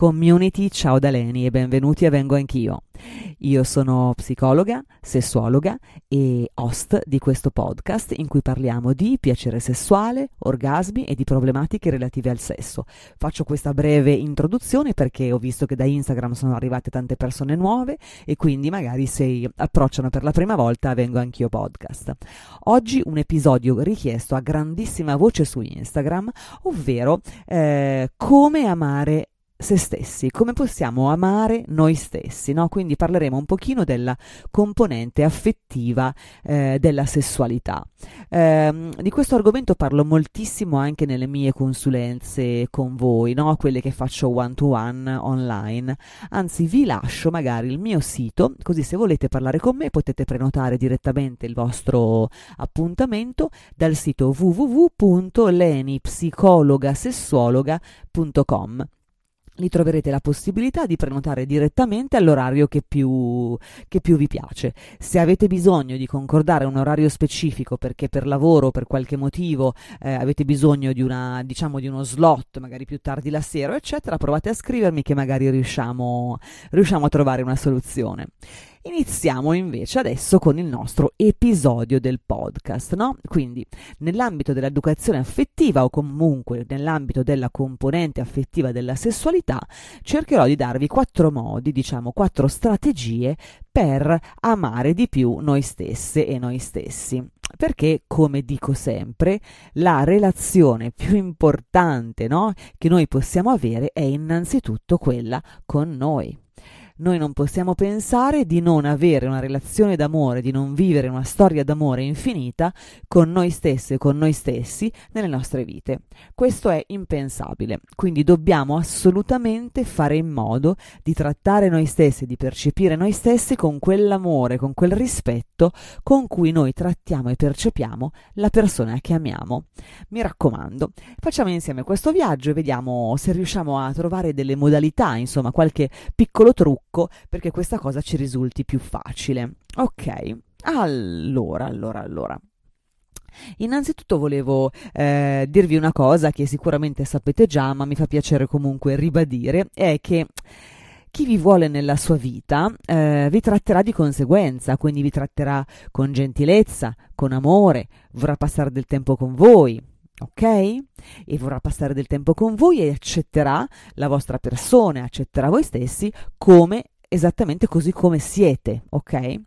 Community, ciao da Leni e benvenuti a Vengo Anch'io. Io sono psicologa, sessuologa e host di questo podcast in cui parliamo di piacere sessuale, orgasmi e di problematiche relative al sesso. Faccio questa breve introduzione perché ho visto che da Instagram sono arrivate tante persone nuove e quindi magari se approcciano per la prima volta Vengo Anch'io podcast. Oggi un episodio richiesto a grandissima voce su Instagram, ovvero eh, come amare se stessi, come possiamo amare noi stessi, no? Quindi parleremo un pochino della componente affettiva eh, della sessualità. Eh, di questo argomento parlo moltissimo anche nelle mie consulenze con voi, no? Quelle che faccio one to one online. Anzi, vi lascio magari il mio sito, così se volete parlare con me potete prenotare direttamente il vostro appuntamento dal sito www.lenipsicologasessuologa.com lì troverete la possibilità di prenotare direttamente all'orario che più, che più, vi piace. Se avete bisogno di concordare un orario specifico perché per lavoro o per qualche motivo eh, avete bisogno di, una, diciamo, di uno slot, magari più tardi la sera, eccetera, provate a scrivermi che magari riusciamo, riusciamo a trovare una soluzione. Iniziamo invece adesso con il nostro episodio del podcast, no? Quindi, nell'ambito dell'educazione affettiva o comunque nell'ambito della componente affettiva della sessualità, cercherò di darvi quattro modi, diciamo quattro strategie per amare di più noi stesse e noi stessi. Perché, come dico sempre, la relazione più importante no, che noi possiamo avere è innanzitutto quella con noi. Noi non possiamo pensare di non avere una relazione d'amore, di non vivere una storia d'amore infinita con noi stessi e con noi stessi nelle nostre vite. Questo è impensabile, quindi dobbiamo assolutamente fare in modo di trattare noi stessi, di percepire noi stessi con quell'amore, con quel rispetto con cui noi trattiamo e percepiamo la persona che amiamo. Mi raccomando, facciamo insieme questo viaggio e vediamo se riusciamo a trovare delle modalità, insomma, qualche piccolo trucco trucco perché questa cosa ci risulti più facile. Ok, allora, allora, allora. Innanzitutto volevo eh, dirvi una cosa che sicuramente sapete già, ma mi fa piacere comunque ribadire, è che chi vi vuole nella sua vita eh, vi tratterà di conseguenza, quindi vi tratterà con gentilezza, con amore, vorrà passare del tempo con voi, ok? E vorrà passare del tempo con voi e accetterà la vostra persona, accetterà voi stessi come esattamente così come siete, ok?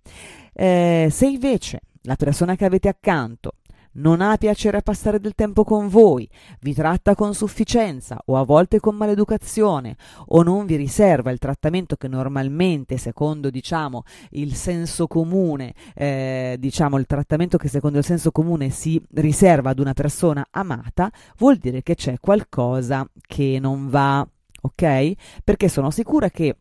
Eh, se invece la persona che avete accanto non ha piacere a passare del tempo con voi, vi tratta con sufficienza o a volte con maleducazione o non vi riserva il trattamento che normalmente, secondo diciamo il senso comune, eh, diciamo il trattamento che secondo il senso comune si riserva ad una persona amata, vuol dire che c'è qualcosa che non va, ok? Perché sono sicura che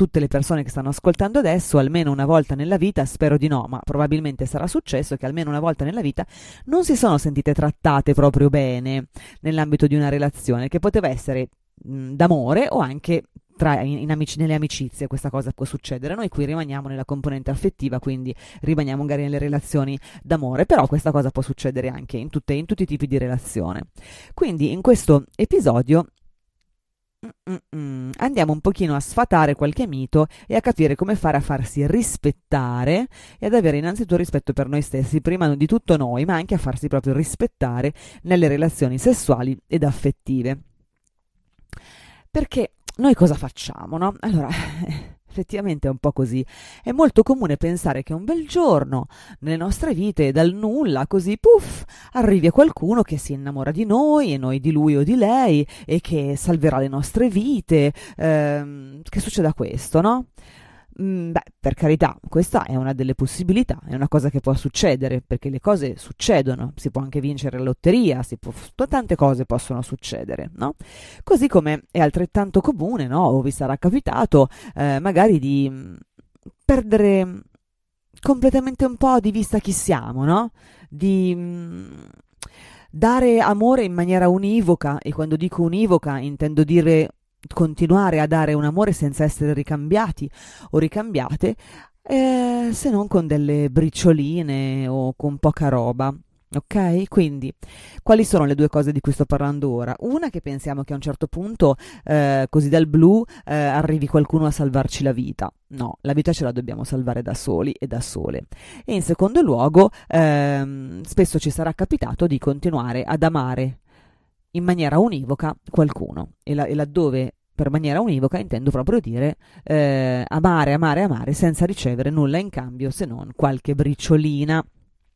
tutte le persone che stanno ascoltando adesso, almeno una volta nella vita, spero di no, ma probabilmente sarà successo che almeno una volta nella vita non si sono sentite trattate proprio bene nell'ambito di una relazione che poteva essere mh, d'amore o anche tra, in, in amici, nelle amicizie questa cosa può succedere. Noi qui rimaniamo nella componente affettiva, quindi rimaniamo magari nelle relazioni d'amore, però questa cosa può succedere anche in, tutte, in tutti i tipi di relazione. Quindi in questo episodio Mm-mm. Andiamo un pochino a sfatare qualche mito e a capire come fare a farsi rispettare e ad avere innanzitutto rispetto per noi stessi, prima di tutto noi, ma anche a farsi proprio rispettare nelle relazioni sessuali ed affettive. Perché noi cosa facciamo, no? Allora, Effettivamente è un po' così. È molto comune pensare che un bel giorno nelle nostre vite, dal nulla, così puff, arrivi qualcuno che si innamora di noi e noi di lui o di lei e che salverà le nostre vite. Ehm, che succeda questo, no? Mm, beh, per carità, questa è una delle possibilità, è una cosa che può succedere, perché le cose succedono, si può anche vincere la lotteria, può, tante cose possono succedere, no? Così come è altrettanto comune, no? O vi sarà capitato eh, magari di mm, perdere completamente un po' di vista chi siamo, no? Di mm, dare amore in maniera univoca, e quando dico univoca intendo dire continuare a dare un amore senza essere ricambiati o ricambiate, eh, se non con delle bricioline o con poca roba. Ok? Quindi, quali sono le due cose di cui sto parlando ora? Una che pensiamo che a un certo punto, eh, così dal blu, eh, arrivi qualcuno a salvarci la vita. No, la vita ce la dobbiamo salvare da soli e da sole. E in secondo luogo, ehm, spesso ci sarà capitato di continuare ad amare in maniera univoca qualcuno. E, la, e laddove per maniera univoca intendo proprio dire eh, amare, amare, amare senza ricevere nulla in cambio se non qualche briciolina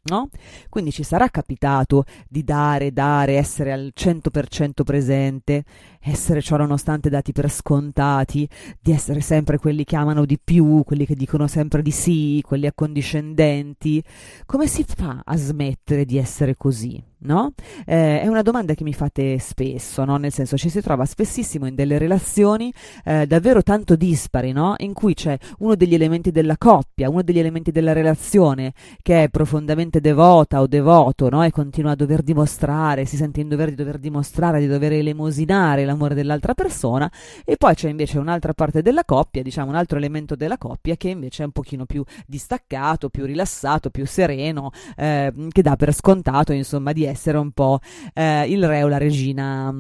No? Quindi ci sarà capitato di dare, dare, essere al 100% presente, essere ciò nonostante dati per scontati, di essere sempre quelli che amano di più, quelli che dicono sempre di sì, quelli accondiscendenti. Come si fa a smettere di essere così? no? Eh, è una domanda che mi fate spesso, no? Nel senso ci si trova spessissimo in delle relazioni eh, davvero tanto dispari, no? In cui c'è uno degli elementi della coppia, uno degli elementi della relazione che è profondamente devota o devoto, no? E continua a dover dimostrare, si sente in dovere di dover dimostrare, di dover elemosinare l'amore dell'altra persona, e poi c'è invece un'altra parte della coppia, diciamo un altro elemento della coppia che invece è un pochino più distaccato, più rilassato, più sereno, eh, che dà per scontato, insomma, di essere un po' eh, il re o la regina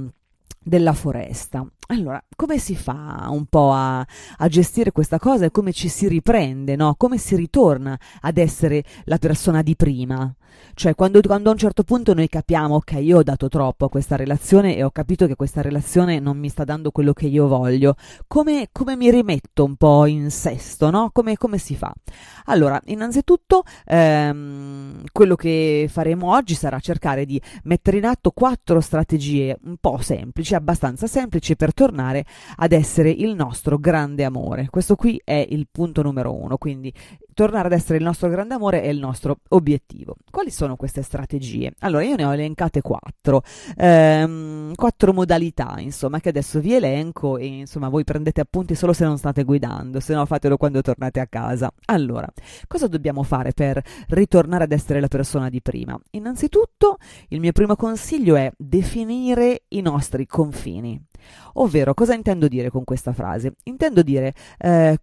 della foresta. Allora, come si fa un po' a, a, gestire questa cosa e come ci si riprende, no? Come si ritorna ad essere la persona di prima? Cioè, quando, quando, a un certo punto noi capiamo, ok, io ho dato troppo a questa relazione e ho capito che questa relazione non mi sta dando quello che io voglio, come, come mi rimetto un po' in sesto, no? Come, come si fa? Allora, innanzitutto, ehm, quello che faremo oggi sarà cercare di mettere in atto quattro strategie un po' semplici, abbastanza semplici, per tornare ad essere il nostro grande amore. Questo qui è il punto numero uno, quindi tornare ad essere il nostro grande amore è il nostro obiettivo. Quali sono queste strategie? Allora, io ne ho elencate quattro, ehm, quattro modalità, insomma, che adesso vi elenco e insomma voi prendete appunti solo se non state guidando, se no fatelo quando tornate a casa. Allora, cosa dobbiamo fare per ritornare ad essere la persona di prima? Innanzitutto, il mio primo consiglio è definire i nostri confini. Ovvero, cosa intendo dire con questa frase? Intendo dire eh,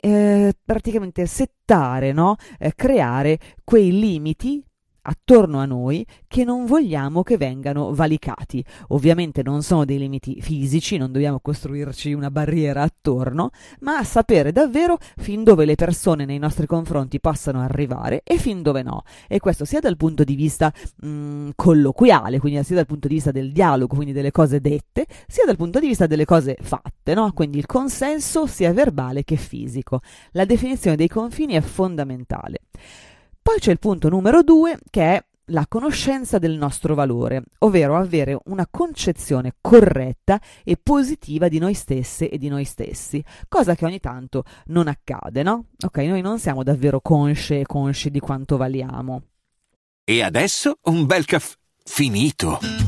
eh, praticamente settare, no? eh, creare quei limiti attorno a noi che non vogliamo che vengano valicati. Ovviamente non sono dei limiti fisici, non dobbiamo costruirci una barriera attorno, ma sapere davvero fin dove le persone nei nostri confronti possano arrivare e fin dove no. E questo sia dal punto di vista mh, mm, colloquiale, quindi sia dal punto di vista del dialogo, quindi delle cose dette, sia dal punto di vista delle cose fatte, no? Quindi il consenso sia verbale che fisico. La definizione dei confini è fondamentale. Poi c'è il punto numero due che è la conoscenza del nostro valore, ovvero avere una concezione corretta e positiva di noi stesse e di noi stessi, cosa che ogni tanto non accade, no? Ok, noi non siamo davvero consce e consci di quanto valiamo. E adesso un bel caffè finito.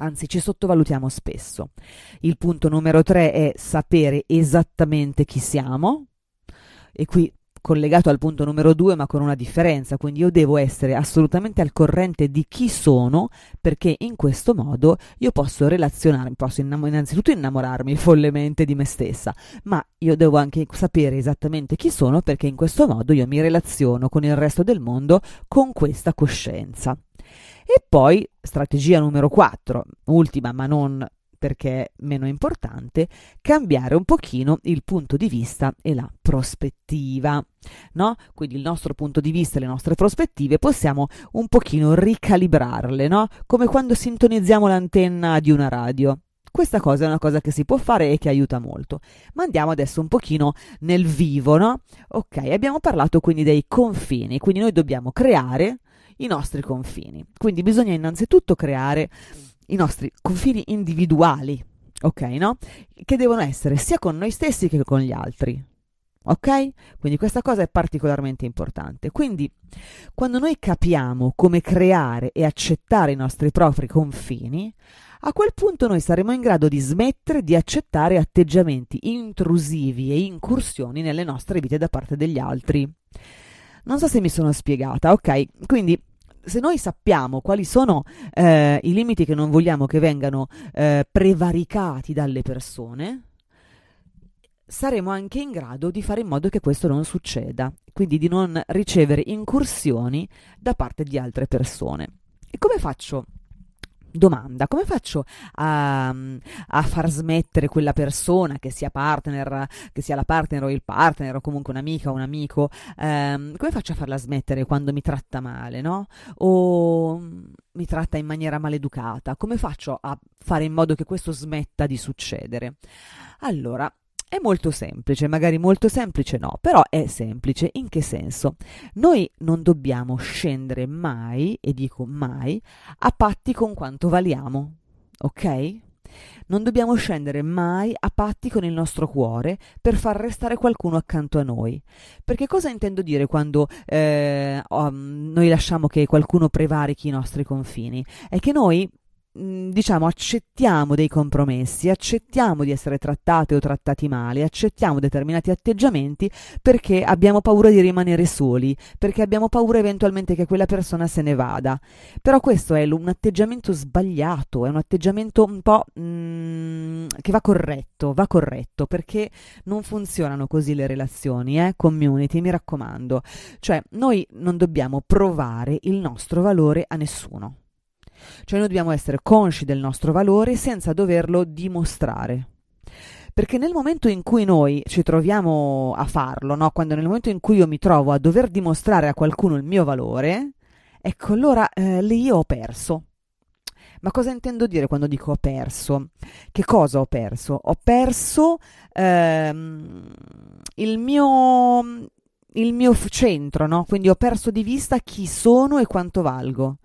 anzi ci sottovalutiamo spesso. Il punto numero tre è sapere esattamente chi siamo, e qui collegato al punto numero due, ma con una differenza, quindi io devo essere assolutamente al corrente di chi sono, perché in questo modo io posso relazionarmi, posso innam- innanzitutto innamorarmi follemente di me stessa, ma io devo anche sapere esattamente chi sono, perché in questo modo io mi relaziono con il resto del mondo con questa coscienza. E poi, strategia numero 4, ultima ma non perché meno importante, cambiare un pochino il punto di vista e la prospettiva. No? Quindi il nostro punto di vista e le nostre prospettive possiamo un pochino ricalibrarle, no? Come quando sintonizziamo l'antenna di una radio. Questa cosa è una cosa che si può fare e che aiuta molto. Ma andiamo adesso un pochino nel vivo, no? Ok, abbiamo parlato quindi dei confini, quindi noi dobbiamo creare i nostri confini. Quindi bisogna innanzitutto creare i nostri confini individuali, ok, no? Che devono essere sia con noi stessi che con gli altri. Ok? Quindi questa cosa è particolarmente importante. Quindi, quando noi capiamo come creare e accettare i nostri propri confini, a quel punto noi saremo in grado di smettere di accettare atteggiamenti intrusivi e incursioni nelle nostre vite da parte degli altri. Non so se mi sono spiegata, ok? Quindi se noi sappiamo quali sono eh, i limiti che non vogliamo che vengano eh, prevaricati dalle persone, saremo anche in grado di fare in modo che questo non succeda, quindi di non ricevere incursioni da parte di altre persone. E come faccio Domanda, come faccio a, a, far smettere quella persona, che sia partner, che sia la partner o il partner o comunque un'amica o un amico, ehm, come faccio a farla smettere quando mi tratta male, no? O mi tratta in maniera maleducata? Come faccio a fare in modo che questo smetta di succedere? Allora, è molto semplice, magari molto semplice no, però è semplice. In che senso? Noi non dobbiamo scendere mai, e dico mai, a patti con quanto valiamo, ok? Non dobbiamo scendere mai a patti con il nostro cuore per far restare qualcuno accanto a noi. Perché cosa intendo dire quando eh, um, noi lasciamo che qualcuno prevarichi i nostri confini? È che noi diciamo, accettiamo dei compromessi, accettiamo di essere trattate o trattati male, accettiamo determinati atteggiamenti perché abbiamo paura di rimanere soli, perché abbiamo paura eventualmente che quella persona se ne vada. Però questo è un atteggiamento sbagliato, è un atteggiamento un po' mm, che va corretto, va corretto, perché non funzionano così le relazioni, eh, community, mi raccomando. Cioè, noi non dobbiamo provare il nostro valore a nessuno. Cioè noi dobbiamo essere consci del nostro valore senza doverlo dimostrare. Perché nel momento in cui noi ci troviamo a farlo, no? quando nel momento in cui io mi trovo a dover dimostrare a qualcuno il mio valore, ecco allora eh, lì io ho perso. Ma cosa intendo dire quando dico ho perso? Che cosa ho perso? Ho perso ehm, il mio il mio centro, no? Quindi ho perso di vista chi sono e quanto valgo.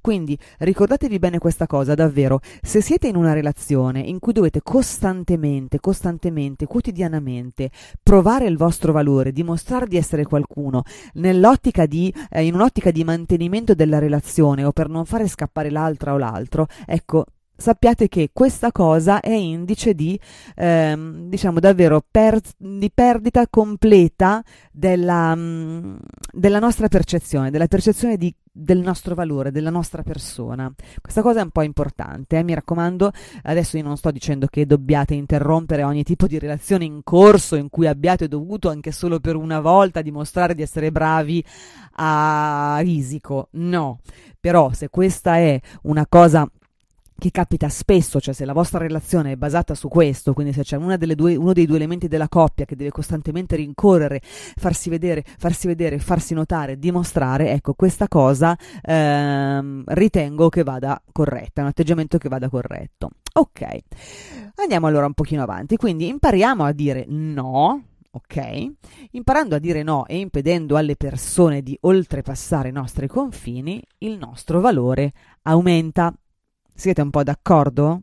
Quindi ricordatevi bene questa cosa, davvero, se siete in una relazione in cui dovete costantemente, costantemente, quotidianamente provare il vostro valore, dimostrare di essere qualcuno, nell'ottica di, eh, in un'ottica di mantenimento della relazione o per non fare scappare l'altra o l'altro, ecco, sappiate che questa cosa è indice di, ehm, diciamo davvero, per, di perdita completa della, mh, mm, della, nostra percezione, della percezione di, del nostro valore, della nostra persona. Questa cosa è un po' importante, eh? mi raccomando, adesso io non sto dicendo che dobbiate interrompere ogni tipo di relazione in corso in cui abbiate dovuto anche solo per una volta dimostrare di essere bravi a risico, no, però se questa è una cosa che capita spesso, cioè se la vostra relazione è basata su questo, quindi se c'è due, uno dei due elementi della coppia che deve costantemente rincorrere, farsi vedere, farsi vedere, farsi notare, dimostrare, ecco, questa cosa ehm, ritengo che vada corretta, un atteggiamento che vada corretto. Ok, andiamo allora un pochino avanti, quindi impariamo a dire no, ok? Imparando a dire no e impedendo alle persone di oltrepassare i nostri confini, il nostro valore aumenta. Siete un po' d'accordo?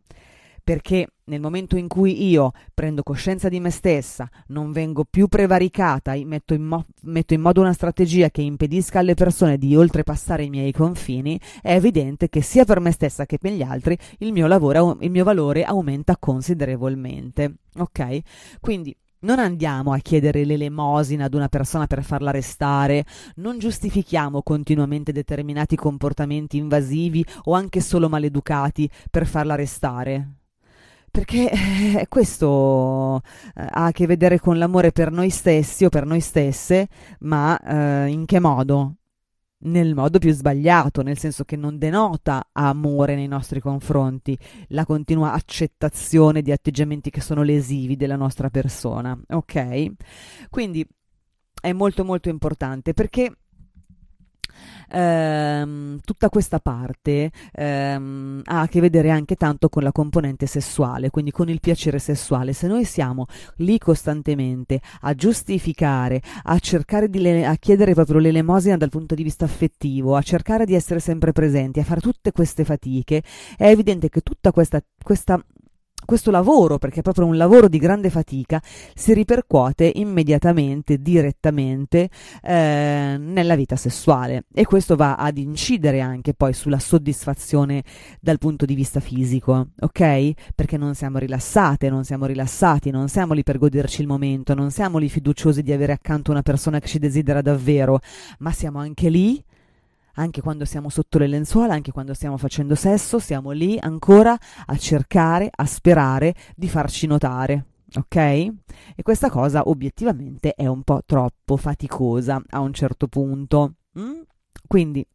Perché nel momento in cui io prendo coscienza di me stessa, non vengo più prevaricata, metto in, mo- metto in, modo una strategia che impedisca alle persone di oltrepassare i miei confini, è evidente che sia per me stessa che per gli altri il mio, lavoro, il mio valore aumenta considerevolmente. Ok? Quindi non andiamo a chiedere l'elemosina ad una persona per farla restare, non giustifichiamo continuamente determinati comportamenti invasivi o anche solo maleducati per farla restare. Perché eh, questo eh, ha a che vedere con l'amore per noi stessi o per noi stesse, ma eh, in che modo? Nel modo più sbagliato, nel senso che non denota amore nei nostri confronti, la continua accettazione di atteggiamenti che sono lesivi della nostra persona, ok? Quindi è molto molto importante perché ehm, tutta questa parte ehm, ha a che vedere anche tanto con la componente sessuale, quindi con il piacere sessuale. Se noi siamo lì costantemente a giustificare, a cercare di le- a chiedere proprio l'elemosina dal punto di vista affettivo, a cercare di essere sempre presenti, a fare tutte queste fatiche, è evidente che tutta questa, questa questo lavoro, perché è proprio un lavoro di grande fatica, si ripercuote immediatamente, direttamente eh, nella vita sessuale e questo va ad incidere anche poi sulla soddisfazione dal punto di vista fisico, ok? Perché non siamo rilassate, non siamo rilassati, non siamo lì per goderci il momento, non siamo lì fiduciosi di avere accanto una persona che ci desidera davvero, ma siamo anche lì anche quando siamo sotto le lenzuola, anche quando stiamo facendo sesso, siamo lì ancora a cercare, a sperare di farci notare. Ok? E questa cosa obiettivamente è un po' troppo faticosa a un certo punto. Mm? Quindi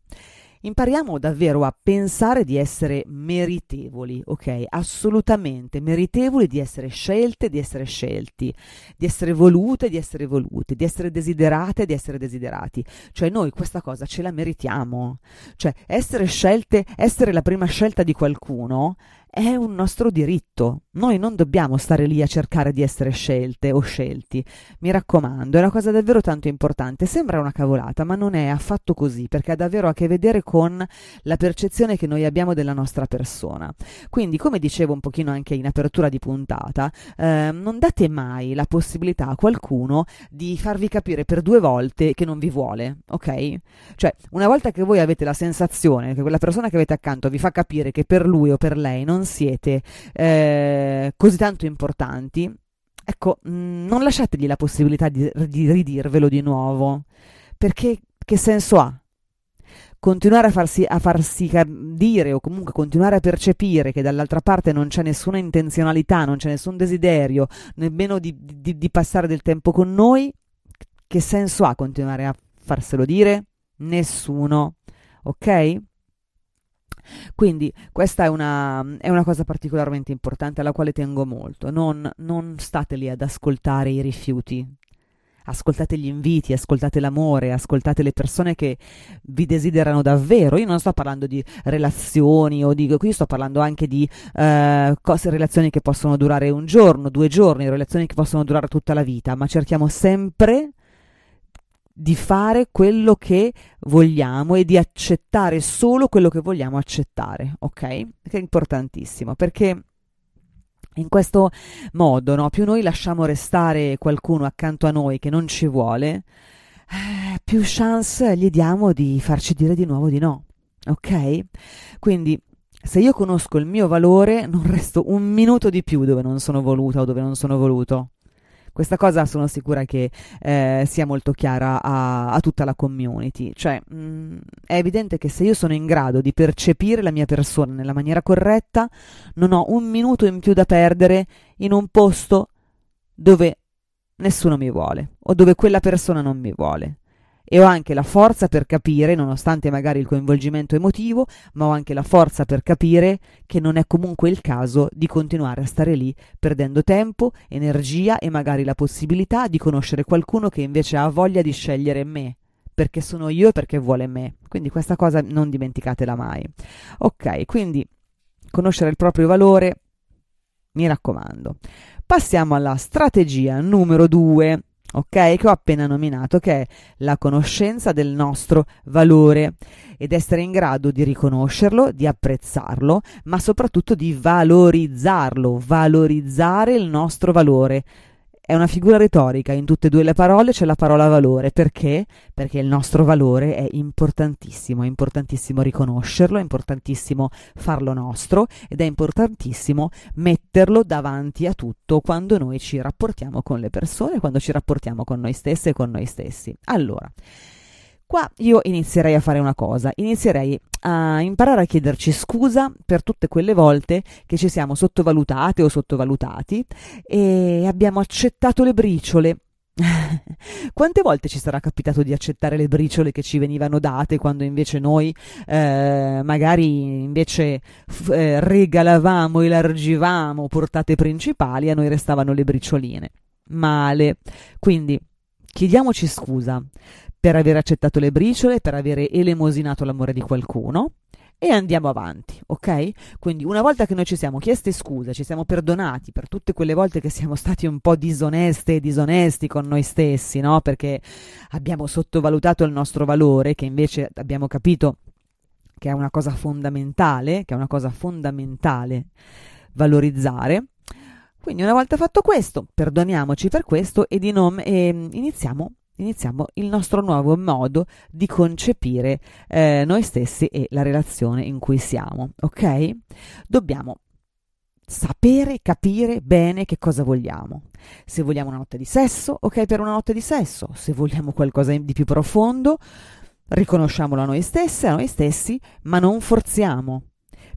impariamo davvero a pensare di essere meritevoli, ok? Assolutamente meritevoli di essere scelte, di essere scelti, di essere volute, di essere voluti, di essere desiderate, di essere desiderati. Cioè noi questa cosa ce la meritiamo. Cioè essere scelte, essere la prima scelta di qualcuno è un nostro diritto. Noi non dobbiamo stare lì a cercare di essere scelte o scelti. Mi raccomando, è una cosa davvero tanto importante. Sembra una cavolata, ma non è affatto così, perché ha davvero a che vedere con la percezione che noi abbiamo della nostra persona. Quindi, come dicevo un pochino anche in apertura di puntata, eh, non date mai la possibilità a qualcuno di farvi capire per due volte che non vi vuole, ok? Cioè, una volta che voi avete la sensazione che quella persona che avete accanto vi fa capire che per lui o per lei non siete eh, così tanto importanti, ecco, mh, mm, non lasciategli la possibilità di, di ridirvelo di nuovo, perché che senso ha? continuare a farsi, a farsi, dire o comunque continuare a percepire che dall'altra parte non c'è nessuna intenzionalità, non c'è nessun desiderio, nemmeno di, di, di, passare del tempo con noi, che senso ha continuare a farselo dire? Nessuno, ok? Quindi questa è una, è una, cosa particolarmente importante alla quale tengo molto. Non, non state lì ad ascoltare i rifiuti. Ascoltate gli inviti, ascoltate l'amore, ascoltate le persone che vi desiderano davvero. Io non sto parlando di relazioni o di. Qui sto parlando anche di uh, cose, relazioni che possono durare un giorno, due giorni, relazioni che possono durare tutta la vita, ma cerchiamo sempre di fare quello che vogliamo e di accettare solo quello che vogliamo accettare, ok? Che è importantissimo perché in questo modo, no, più noi lasciamo restare qualcuno accanto a noi che non ci vuole, eh, più chance gli diamo di farci dire di nuovo di no, ok? Quindi se io conosco il mio valore, non resto un minuto di più dove non sono voluta o dove non sono voluto. Questa cosa sono sicura che eh, sia molto chiara a, a, tutta la community. Cioè, mh, mm, è evidente che se io sono in grado di percepire la mia persona nella maniera corretta, non ho un minuto in più da perdere in un posto dove nessuno mi vuole o dove quella persona non mi vuole e ho anche la forza per capire, nonostante magari il coinvolgimento emotivo, ma ho anche la forza per capire che non è comunque il caso di continuare a stare lì perdendo tempo, energia e magari la possibilità di conoscere qualcuno che invece ha voglia di scegliere me perché sono io e perché vuole me. Quindi questa cosa non dimenticatela mai. Ok, quindi conoscere il proprio valore, mi raccomando. Passiamo alla strategia numero due ok? Che ho appena nominato, che è la conoscenza del nostro valore ed essere in grado di riconoscerlo, di apprezzarlo, ma soprattutto di valorizzarlo, valorizzare il nostro valore è una figura retorica, in tutte e due le parole c'è la parola valore, perché? Perché il nostro valore è importantissimo, è importantissimo riconoscerlo, è importantissimo farlo nostro ed è importantissimo metterlo davanti a tutto quando noi ci rapportiamo con le persone, quando ci rapportiamo con noi stesse e con noi stessi. Allora, Qua io inizierei a fare una cosa, inizierei a imparare a chiederci scusa per tutte quelle volte che ci siamo sottovalutate o sottovalutati e abbiamo accettato le briciole. Quante volte ci sarà capitato di accettare le briciole che ci venivano date quando invece noi eh, magari invece f- eh, regalavamo, elargivamo portate principali, a noi restavano le bricioline? Male. Quindi chiediamoci scusa per aver accettato le briciole, per avere elemosinato l'amore di qualcuno e andiamo avanti, ok? Quindi una volta che noi ci siamo chieste scusa, ci siamo perdonati per tutte quelle volte che siamo stati un po' disoneste e disonesti con noi stessi, no? Perché abbiamo sottovalutato il nostro valore, che invece abbiamo capito che è una cosa fondamentale, che è una cosa fondamentale valorizzare. Quindi una volta fatto questo, perdoniamoci per questo e, non, e iniziamo, iniziamo, il nostro nuovo modo di concepire eh, noi stessi e la relazione in cui siamo, ok? Dobbiamo sapere, capire bene che cosa vogliamo. Se vogliamo una notte di sesso, ok per una notte di sesso. Se vogliamo qualcosa di più profondo, riconosciamolo a noi stesse, a noi stessi, ma non forziamo.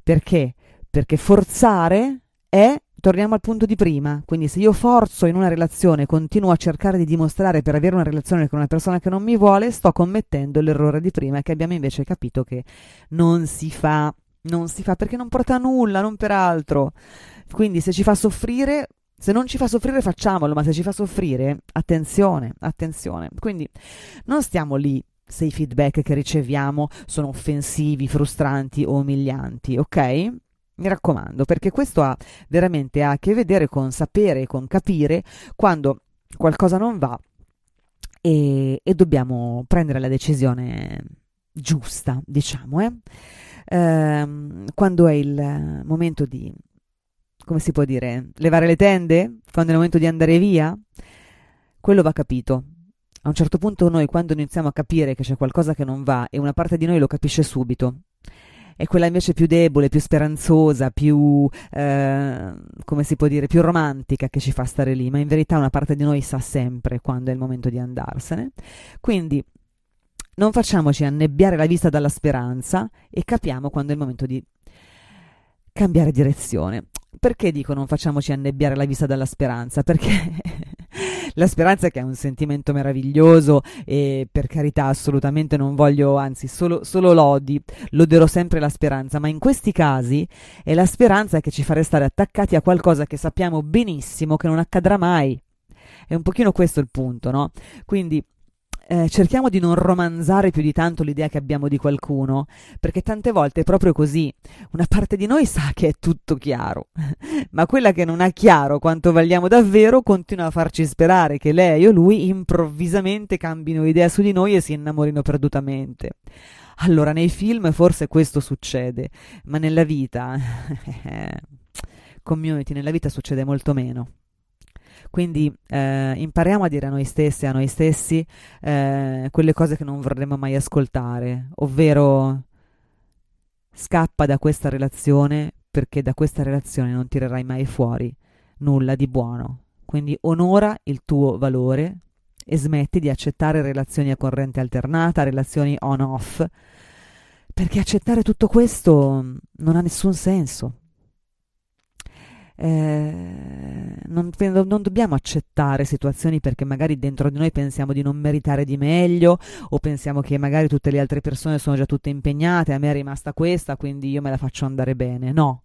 Perché? Perché forzare è torniamo al punto di prima. Quindi, se io forzo in una relazione, continuo a cercare di dimostrare per avere una relazione con una persona che non mi vuole, sto commettendo l'errore di prima che abbiamo invece capito che non si fa. Non si fa perché non porta a nulla, non per altro. Quindi, se ci fa soffrire, se non ci fa soffrire, facciamolo, ma se ci fa soffrire, attenzione, attenzione. Quindi, non stiamo lì se i feedback che riceviamo sono offensivi, frustranti o umilianti, ok? Mi raccomando, perché questo ha veramente a che vedere con sapere e con capire quando qualcosa non va e, e dobbiamo prendere la decisione giusta, diciamo, eh? ehm, quando è il momento di, come si può dire, levare le tende, quando è il momento di andare via, quello va capito. A un certo punto noi quando iniziamo a capire che c'è qualcosa che non va e una parte di noi lo capisce subito, è quella invece più debole, più speranzosa, più, eh, come si può dire, più romantica che ci fa stare lì, ma in verità una parte di noi sa sempre quando è il momento di andarsene. Quindi non facciamoci annebbiare la vista dalla speranza e capiamo quando è il momento di cambiare direzione. Perché dico non facciamoci annebbiare la vista dalla speranza? Perché la speranza che è un sentimento meraviglioso e per carità assolutamente non voglio, anzi solo, solo lodi, loderò sempre la speranza, ma in questi casi è la speranza che ci fa restare attaccati a qualcosa che sappiamo benissimo che non accadrà mai. È un pochino questo il punto, no? Quindi eh, cerchiamo di non romanzare più di tanto l'idea che abbiamo di qualcuno, perché tante volte è proprio così. Una parte di noi sa che è tutto chiaro, ma quella che non ha chiaro quanto valiamo davvero continua a farci sperare che lei o lui improvvisamente cambino idea su di noi e si innamorino perdutamente. Allora, nei film forse questo succede, ma nella vita, community, nella vita succede molto meno. Quindi eh, impariamo a dire a noi stessi, a noi stessi, eh, quelle cose che non vorremmo mai ascoltare, ovvero scappa da questa relazione perché da questa relazione non tirerai mai fuori nulla di buono. Quindi onora il tuo valore e smetti di accettare relazioni a corrente alternata, relazioni on-off, perché accettare tutto questo non ha nessun senso eh, non, non, dobbiamo accettare situazioni perché magari dentro di noi pensiamo di non meritare di meglio o pensiamo che magari tutte le altre persone sono già tutte impegnate, a me è rimasta questa, quindi io me la faccio andare bene. No,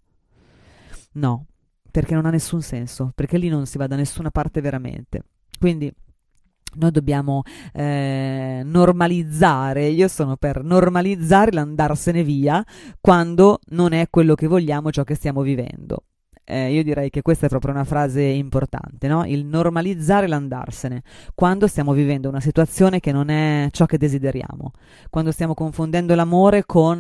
no, perché non ha nessun senso, perché lì non si va da nessuna parte veramente. Quindi noi dobbiamo eh, normalizzare, io sono per normalizzare l'andarsene via quando non è quello che vogliamo ciò che stiamo vivendo eh, io direi che questa è proprio una frase importante, no? il normalizzare l'andarsene, quando stiamo vivendo una situazione che non è ciò che desideriamo, quando stiamo confondendo l'amore con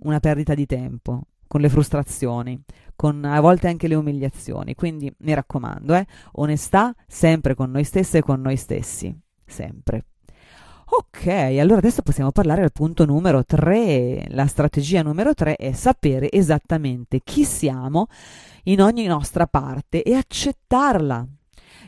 una perdita di tempo, con le frustrazioni, con a volte anche le umiliazioni. Quindi mi raccomando, eh, onestà sempre con noi stesse e con noi stessi, sempre. Ok, allora adesso possiamo parlare al punto numero 3. La strategia numero 3 è sapere esattamente chi siamo in ogni nostra parte e accettarla.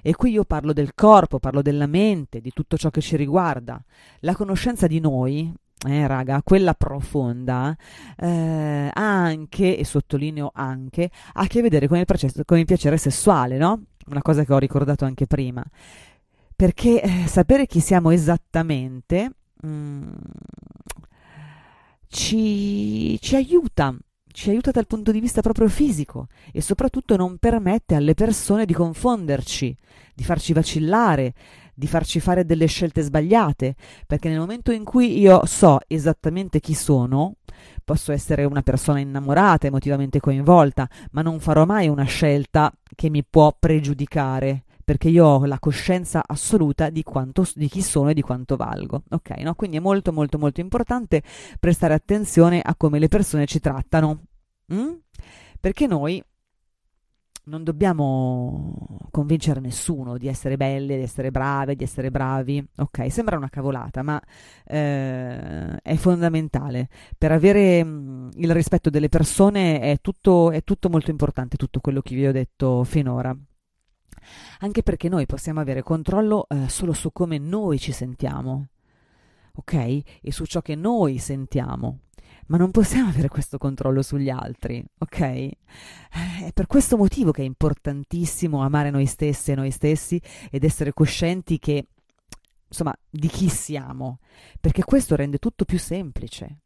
E qui io parlo del corpo, parlo della mente, di tutto ciò che ci riguarda. La conoscenza di noi, eh, raga, quella profonda, eh, anche, e sottolineo anche, ha a che vedere con il, processo, con il piacere sessuale, no? Una cosa che ho ricordato anche prima. Perché eh, sapere chi siamo esattamente mm, ci, ci aiuta ci aiuta dal punto di vista proprio fisico e soprattutto non permette alle persone di confonderci, di farci vacillare, di farci fare delle scelte sbagliate, perché nel momento in cui io so esattamente chi sono, posso essere una persona innamorata, emotivamente coinvolta, ma non farò mai una scelta che mi può pregiudicare, perché io ho la coscienza assoluta di, quanto, di chi sono e di quanto valgo. Ok, no? Quindi è molto molto molto importante prestare attenzione a come le persone ci trattano. Mm? Perché noi non dobbiamo convincere nessuno di essere belle, di essere brave, di essere bravi. Ok, sembra una cavolata, ma eh, è fondamentale. Per avere mh, mm, il rispetto delle persone è tutto, è tutto molto importante, tutto quello che vi ho detto finora. Anche perché noi possiamo avere controllo eh, solo su come noi ci sentiamo, ok? E su ciò che noi sentiamo ma non possiamo avere questo controllo sugli altri, ok? È per questo motivo che è importantissimo amare noi stessi e noi stessi ed essere coscienti che, insomma, di chi siamo, perché questo rende tutto più semplice.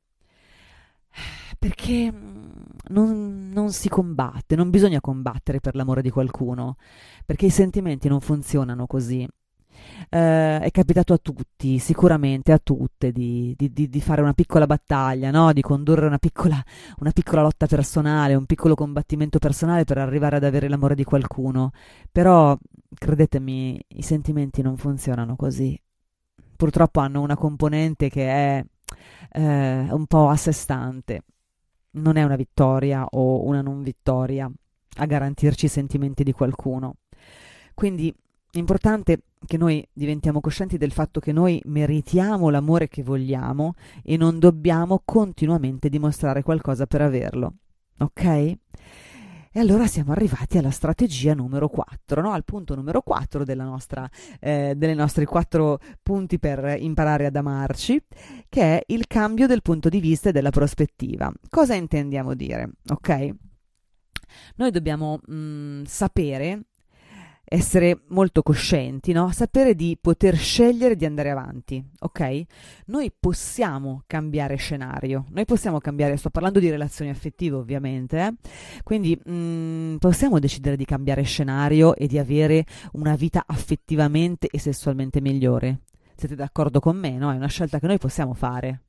Perché mm, non, non si combatte, non bisogna combattere per l'amore di qualcuno, perché i sentimenti non funzionano così eh, è capitato a tutti, sicuramente a tutte, di, di, di, di fare una piccola battaglia, no? di condurre una piccola, una piccola lotta personale, un piccolo combattimento personale per arrivare ad avere l'amore di qualcuno. Però, credetemi, i sentimenti non funzionano così. Purtroppo hanno una componente che è eh, un po' a sé stante. Non è una vittoria o una non vittoria a garantirci i sentimenti di qualcuno. Quindi è importante che noi diventiamo coscienti del fatto che noi meritiamo l'amore che vogliamo e non dobbiamo continuamente dimostrare qualcosa per averlo. Ok? E allora siamo arrivati alla strategia numero 4, no? al punto numero 4 della nostra, eh, delle nostri quattro punti per imparare ad amarci, che è il cambio del punto di vista e della prospettiva. Cosa intendiamo dire? Ok? Noi dobbiamo mh, mm, sapere essere molto coscienti, no? sapere di poter scegliere di andare avanti, ok? Noi possiamo cambiare scenario, noi possiamo cambiare, sto parlando di relazioni affettive ovviamente, eh? quindi mh, mm, possiamo decidere di cambiare scenario e di avere una vita affettivamente e sessualmente migliore. Siete d'accordo con me? No? È una scelta che noi possiamo fare.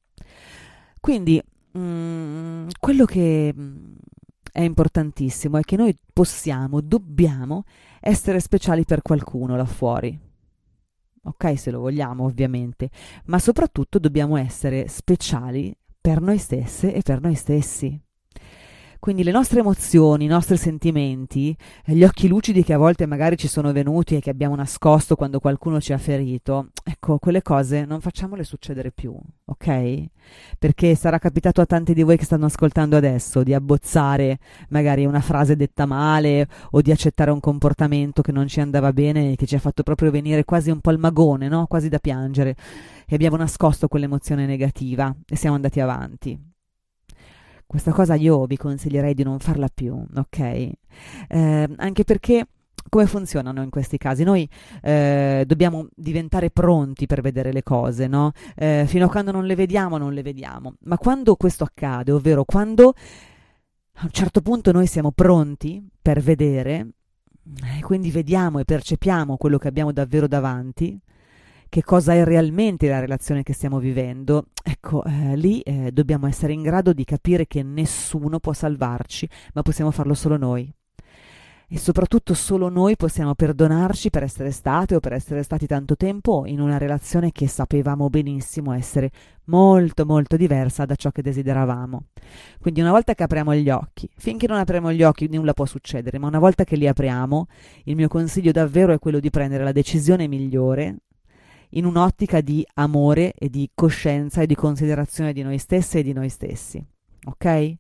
Quindi mh, mm, quello che mm, è importantissimo è che noi possiamo, dobbiamo essere speciali per qualcuno là fuori. Ok, se lo vogliamo, ovviamente, ma soprattutto dobbiamo essere speciali per noi stesse e per noi stessi. Quindi le nostre emozioni, i nostri sentimenti, eh, gli occhi lucidi che a volte magari ci sono venuti e che abbiamo nascosto quando qualcuno ci ha ferito, ecco, quelle cose non facciamole succedere più, ok? Perché sarà capitato a tanti di voi che stanno ascoltando adesso di abbozzare magari una frase detta male o di accettare un comportamento che non ci andava bene e che ci ha fatto proprio venire quasi un po' il magone, no? Quasi da piangere. E abbiamo nascosto quell'emozione negativa e siamo andati avanti. Questa cosa io vi consiglierei di non farla più, ok? Eh, anche perché come funzionano in questi casi? Noi eh, dobbiamo diventare pronti per vedere le cose, no? Eh, fino a quando non le vediamo, non le vediamo. Ma quando questo accade, ovvero quando a un certo punto noi siamo pronti per vedere, e quindi vediamo e percepiamo quello che abbiamo davvero davanti, che cosa è realmente la relazione che stiamo vivendo, ecco, eh, lì eh, dobbiamo essere in grado di capire che nessuno può salvarci, ma possiamo farlo solo noi. E soprattutto solo noi possiamo perdonarci per essere state o per essere stati tanto tempo in una relazione che sapevamo benissimo essere molto molto diversa da ciò che desideravamo. Quindi una volta che apriamo gli occhi, finché non apriamo gli occhi nulla può succedere, ma una volta che li apriamo, il mio consiglio davvero è quello di prendere la decisione migliore in un'ottica di amore e di coscienza e di considerazione di noi stesse e di noi stessi. Ok?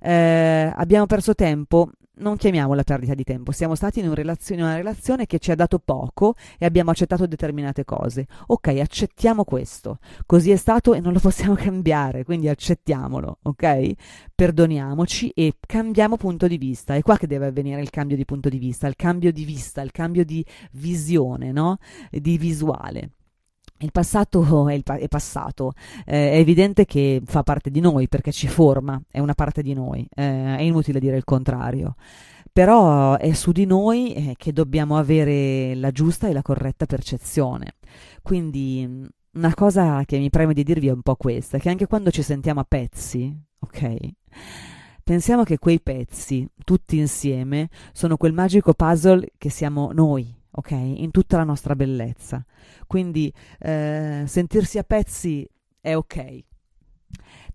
Eh, abbiamo perso tempo, non chiamiamola perdita di tempo, siamo stati in, un relazione, in una relazione che ci ha dato poco e abbiamo accettato determinate cose. Ok, accettiamo questo, così è stato e non lo possiamo cambiare, quindi accettiamolo, ok? Perdoniamoci e cambiamo punto di vista. È qua che deve avvenire il cambio di punto di vista, il cambio di vista, il cambio di visione, no? Di visuale. Il passato è, il pa- è passato, eh, è evidente che fa parte di noi perché ci forma, è una parte di noi, eh, è inutile dire il contrario, però è su di noi eh, che dobbiamo avere la giusta e la corretta percezione. Quindi mm, una cosa che mi preme di dirvi è un po' questa, che anche quando ci sentiamo a pezzi, ok? Pensiamo che quei pezzi, tutti insieme, sono quel magico puzzle che siamo noi, ok? In tutta la nostra bellezza. Quindi eh, sentirsi a pezzi è ok.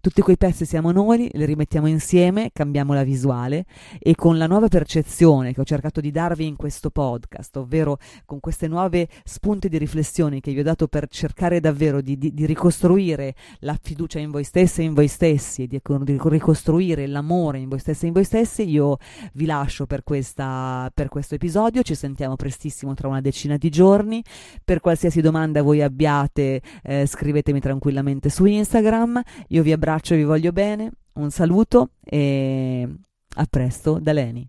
Tutti quei pezzi siamo noi, li rimettiamo insieme, cambiamo la visuale e con la nuova percezione che ho cercato di darvi in questo podcast, ovvero con queste nuove spunte di riflessione che vi ho dato per cercare davvero di, di, di ricostruire la fiducia in voi stessi e in voi stessi, di, di ricostruire l'amore in voi stessi e in voi stessi, io vi lascio per, questa, per questo episodio, ci sentiamo prestissimo tra una decina di giorni, per qualsiasi domanda voi abbiate eh, scrivetemi tranquillamente su Instagram, io vi abbraccio e vi voglio bene, un saluto e a presto da Leni.